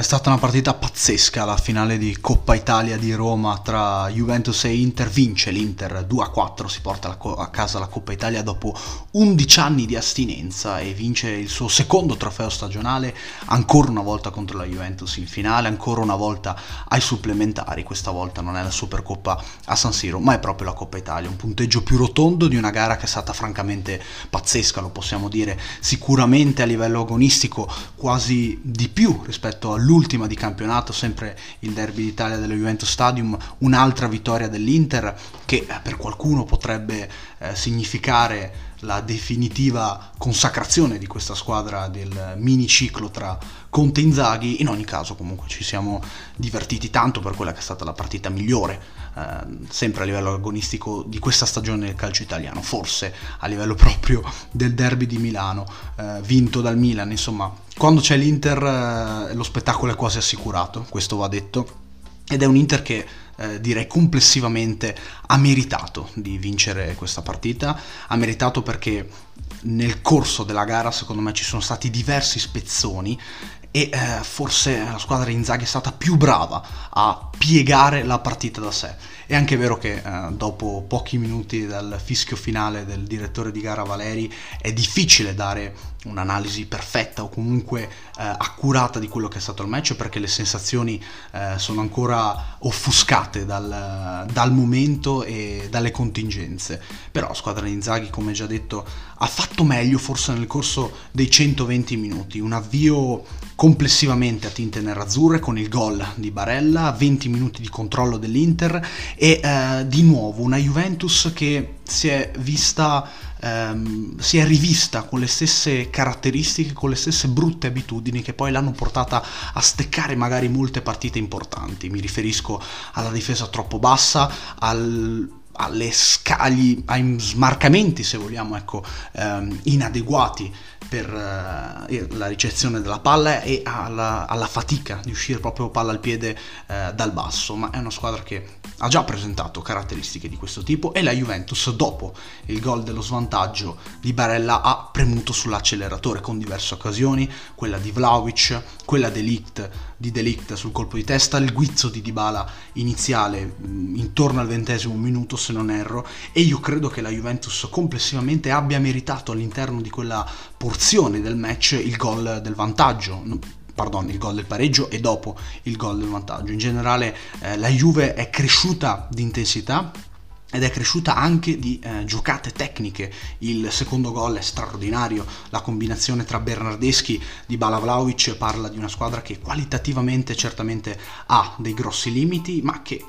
È stata una partita pazzesca la finale di Coppa Italia di Roma tra Juventus e Inter. Vince l'Inter 2-4, si porta a casa la Coppa Italia dopo 11 anni di astinenza e vince il suo secondo trofeo stagionale ancora una volta contro la Juventus in finale, ancora una volta ai supplementari. Questa volta non è la Supercoppa a San Siro, ma è proprio la Coppa Italia. Un punteggio più rotondo di una gara che è stata francamente pazzesca, lo possiamo dire. Sicuramente a livello agonistico quasi di più rispetto all'ultimo l'ultima di campionato, sempre il derby d'Italia dello Juventus Stadium, un'altra vittoria dell'Inter che per qualcuno potrebbe eh, significare la definitiva consacrazione di questa squadra del mini ciclo tra Conte e Inzaghi. In ogni caso, comunque, ci siamo divertiti tanto per quella che è stata la partita migliore, eh, sempre a livello agonistico di questa stagione del calcio italiano, forse a livello proprio del derby di Milano, eh, vinto dal Milan. Insomma, quando c'è l'Inter, eh, lo spettacolo è quasi assicurato, questo va detto. Ed è un Inter che eh, direi complessivamente ha meritato di vincere questa partita, ha meritato perché nel corso della gara secondo me ci sono stati diversi spezzoni e eh, forse la squadra di Inzaghi è stata più brava a piegare la partita da sé. È anche vero che eh, dopo pochi minuti dal fischio finale del direttore di gara Valeri è difficile dare un'analisi perfetta o comunque eh, accurata di quello che è stato il match perché le sensazioni eh, sono ancora offuscate dal, dal, momento e dalle contingenze. Però la squadra di Inzaghi, come già detto, ha fatto meglio forse nel corso dei 120 minuti, un avvio complessivamente a tinte nerazzurre con il gol di Barella, 20 minuti di controllo dell'Inter e eh, di nuovo una Juventus che si è vista ehm, si è rivista con le stesse caratteristiche, con le stesse brutte abitudini che poi l'hanno portata a steccare magari molte partite importanti. Mi riferisco alla difesa troppo bassa, al alle scagli, ai smarcamenti, se vogliamo, ecco, ehm, inadeguati per eh, la ricezione della palla e alla, alla, fatica di uscire proprio palla al piede eh, dal basso, ma è una squadra che ha già presentato caratteristiche di questo tipo e la Juventus dopo il gol dello svantaggio di Barella ha premuto sull'acceleratore con diverse occasioni, quella di Vlaovic, quella Delict, di Delict sul colpo di testa, il guizzo di Dybala iniziale mm, intorno al ventesimo minuto se non erro e io credo che la Juventus complessivamente abbia meritato all'interno di quella porzione del match il gol del vantaggio pardon, il gol del pareggio e dopo il gol del vantaggio. In generale eh, la Juve è cresciuta di intensità, ed è cresciuta anche di eh, giocate tecniche. Il secondo gol è straordinario, la combinazione tra Bernardeschi di Bala Vlaovic parla di una squadra che qualitativamente certamente ha dei grossi limiti, ma che eh,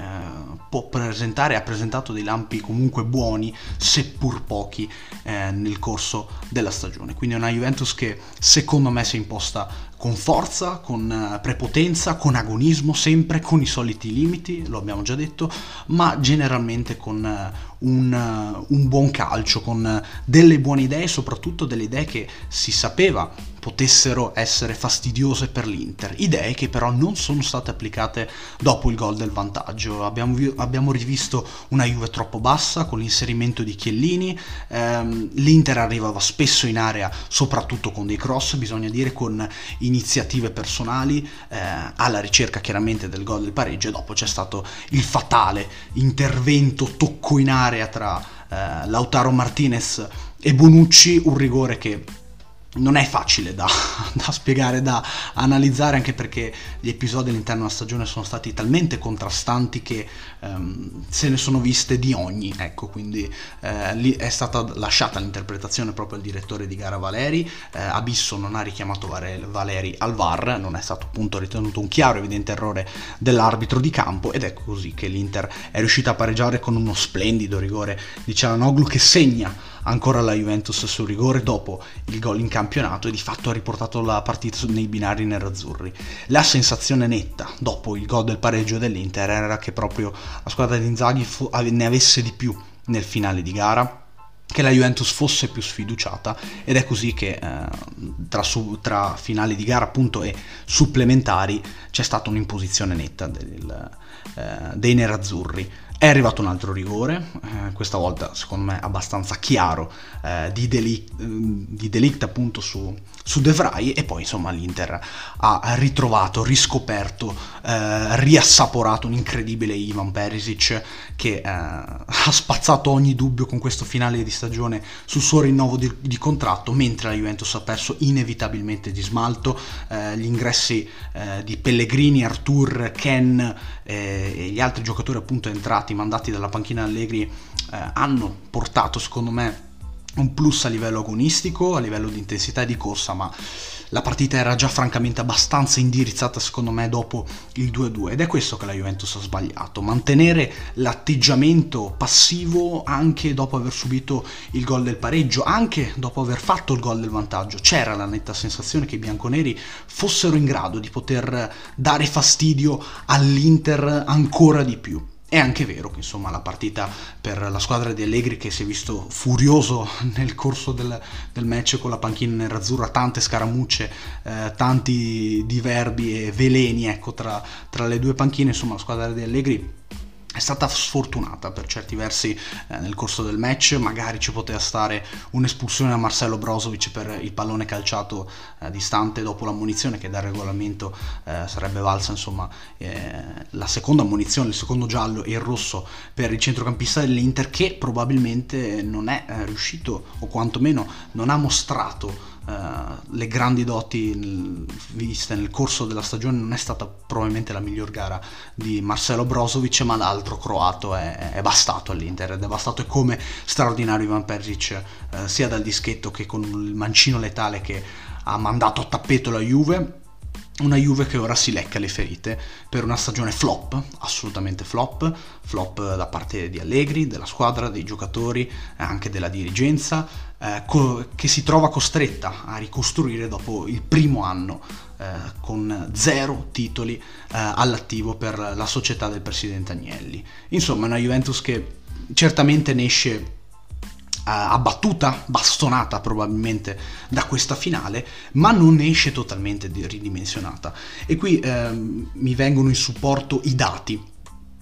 può presentare, ha presentato dei lampi comunque buoni, seppur pochi, eh, nel corso della stagione. Quindi è una Juventus che secondo me si è imposta con forza, con eh, prepotenza, con agonismo, sempre con i soliti limiti, lo abbiamo già detto, ma generalmente con eh, un, eh, un buon calcio, con delle buone idee, soprattutto delle idee che si sapeva potessero essere fastidiose per l'Inter, idee che però non sono state applicate dopo il gol del vantaggio. Abbiamo, abbiamo rivisto una Juve troppo bassa con l'inserimento di Chiellini, ehm, l'Inter arrivava spesso in area soprattutto con dei cross, bisogna dire con iniziative personali, eh, alla ricerca chiaramente del gol del pareggio e dopo c'è stato il fatale intervento tocco in area tra eh, Lautaro Martinez e Bonucci, un rigore che non è facile da, da, spiegare, da analizzare, anche perché gli episodi all'interno della stagione sono stati talmente contrastanti che um, se ne sono viste di ogni, ecco, quindi eh, lì è stata lasciata l'interpretazione proprio al direttore di gara Valeri, eh, Abisso non ha richiamato Valeri al VAR, non è stato appunto ritenuto un chiaro evidente errore dell'arbitro di campo ed è così che l'Inter è riuscita a pareggiare con uno splendido rigore di Cialanoglu che segna ancora la Juventus sul rigore dopo il gol in campionato e di fatto ha riportato la partita nei binari nerazzurri. La sensazione netta dopo il gol del pareggio dell'Inter era che proprio la squadra di Inzaghi ne avesse di più nel finale di gara che la Juventus fosse più sfiduciata ed è così che eh, tra, su, tra, finali di gara appunto e supplementari c'è stata un'imposizione netta del, eh, dei nerazzurri È arrivato un altro rigore, eh, questa volta secondo me abbastanza chiaro, eh, di, delict, di delict appunto su, su De Vrij e poi insomma l'Inter ha ritrovato, riscoperto, eh, riassaporato un incredibile Ivan Perisic che eh, ha spazzato ogni dubbio con questo finale di stagione sul suo rinnovo di, di contratto, mentre la Juventus ha perso inevitabilmente di smalto, eh, gli ingressi eh, di Pellegrini, Artur, Ken e gli altri giocatori appunto entrati stati mandati dalla panchina Allegri eh, hanno portato secondo me un plus a livello agonistico, a livello di intensità e di corsa, ma la partita era già francamente abbastanza indirizzata secondo me dopo il 2-2 ed è questo che la Juventus ha sbagliato, mantenere l'atteggiamento passivo anche dopo aver subito il gol del pareggio, anche dopo aver fatto il gol del vantaggio. C'era la netta sensazione che i bianconeri fossero in grado di poter dare fastidio all'Inter ancora di più. È anche vero che insomma la partita per la squadra di Allegri che si è visto furioso nel corso del, del match con la panchina nerazzurra, tante scaramucce, eh, tanti diverbi e veleni ecco, tra, tra le due panchine, insomma la squadra di Allegri è stata sfortunata per certi versi eh, nel corso del match, magari ci poteva stare un'espulsione a Marcelo Brozovic per il pallone calciato eh, distante dopo l'ammonizione che dal regolamento eh, sarebbe valsa insomma eh, la seconda ammonizione, il secondo giallo e il rosso per il centrocampista dell'Inter che probabilmente non è eh, riuscito o quantomeno non ha mostrato Uh, le grandi doti nel, viste nel corso della stagione non è stata probabilmente la miglior gara di Marcelo Brozovic ma l'altro croato è, è bastato all'Inter ed è bastato come straordinario Ivan Perisic uh, sia dal dischetto che con il mancino letale che ha mandato a tappeto la Juve. Una Juve che ora si lecca le ferite per una stagione flop, assolutamente flop, flop da parte di Allegri, della squadra, dei giocatori, anche della dirigenza, eh, co- che si trova costretta a ricostruire dopo il primo anno eh, con zero titoli eh, all'attivo per la società del presidente Agnelli. Insomma, una Juventus che certamente ne esce abbattuta, bastonata probabilmente da questa finale, ma non esce totalmente ridimensionata. E qui eh, mi vengono in supporto i dati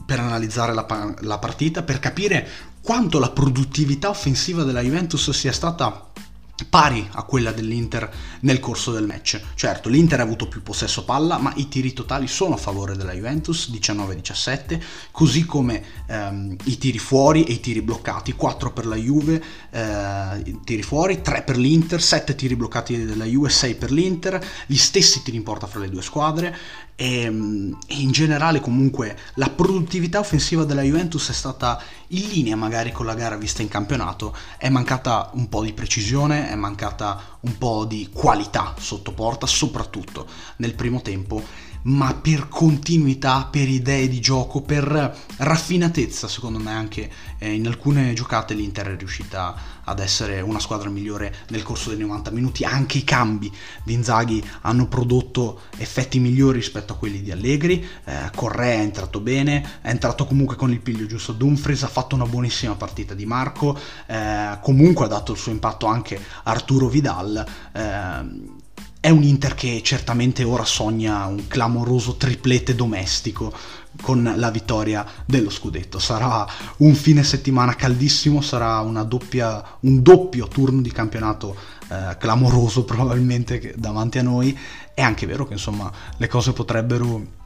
per analizzare la, la partita, per capire quanto la produttività offensiva della Juventus sia stata pari a quella dell'Inter nel corso del match. Certo, l'Inter ha avuto più possesso palla, ma i tiri totali sono a favore della Juventus, 19-17, così come ehm, i tiri fuori e i tiri bloccati, 4 per la Juve, eh, tiri fuori, 3 per l'Inter, 7 tiri bloccati della Juve, 6 per l'Inter, gli stessi tiri in porta fra le due squadre ehm, e in generale comunque la produttività offensiva della Juventus è stata in linea magari con la gara vista in campionato, è mancata un po' di precisione, è mancata un po' di qualità sotto porta, soprattutto nel primo tempo ma per continuità, per idee di gioco, per raffinatezza, secondo me anche eh, in alcune giocate l'Inter è riuscita ad essere una squadra migliore nel corso dei 90 minuti, anche i cambi di Inzaghi hanno prodotto effetti migliori rispetto a quelli di Allegri, eh, Correa è entrato bene, è entrato comunque con il piglio giusto. Dumfries, ha fatto una buonissima partita di Marco, eh, comunque ha dato il suo impatto anche Arturo Vidal. Eh, è un Inter che certamente ora sogna un clamoroso triplete domestico con la vittoria dello scudetto. Sarà un fine settimana caldissimo, sarà doppia, un doppio turno di campionato eh, clamoroso probabilmente davanti a noi. È anche vero che insomma le cose potrebbero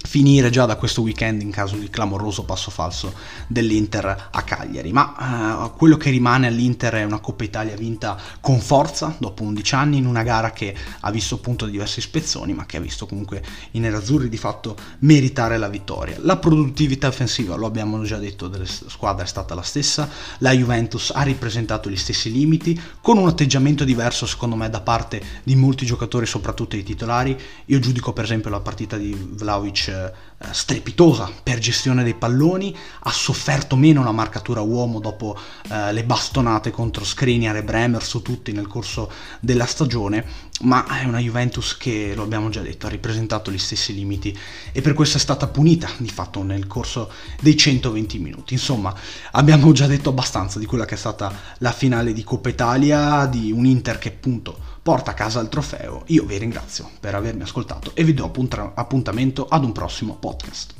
finire già da questo weekend in caso di clamoroso passo falso dell'Inter a Cagliari. Ma uh, quello che rimane all'Inter è una Coppa Italia vinta con forza dopo 11 anni in una gara che ha visto appunto diversi spezzoni, ma che ha visto comunque i nerazzurri di fatto meritare la vittoria. La produttività offensiva, lo abbiamo già detto, delle squadre è stata la stessa. La Juventus ha ripresentato gli stessi limiti con un atteggiamento diverso secondo me da parte di molti giocatori, soprattutto i titolari. Io giudico per esempio la partita di Vlaovic eh, strepitosa per gestione dei palloni, ha sofferto meno la marcatura uomo dopo eh, le bastonate contro Skriniar e Bremer su tutti nel corso della stagione, ma è una Juventus che, lo abbiamo già detto, ha ripresentato gli stessi limiti e per questo è stata punita di fatto nel corso dei 120 minuti. Insomma, abbiamo già detto abbastanza di quella che è stata la finale di Coppa Italia, di un Inter che appunto porta a casa il trofeo. Io vi ringrazio per avermi ascoltato e vi do appuntamento ad un prossimo podcast.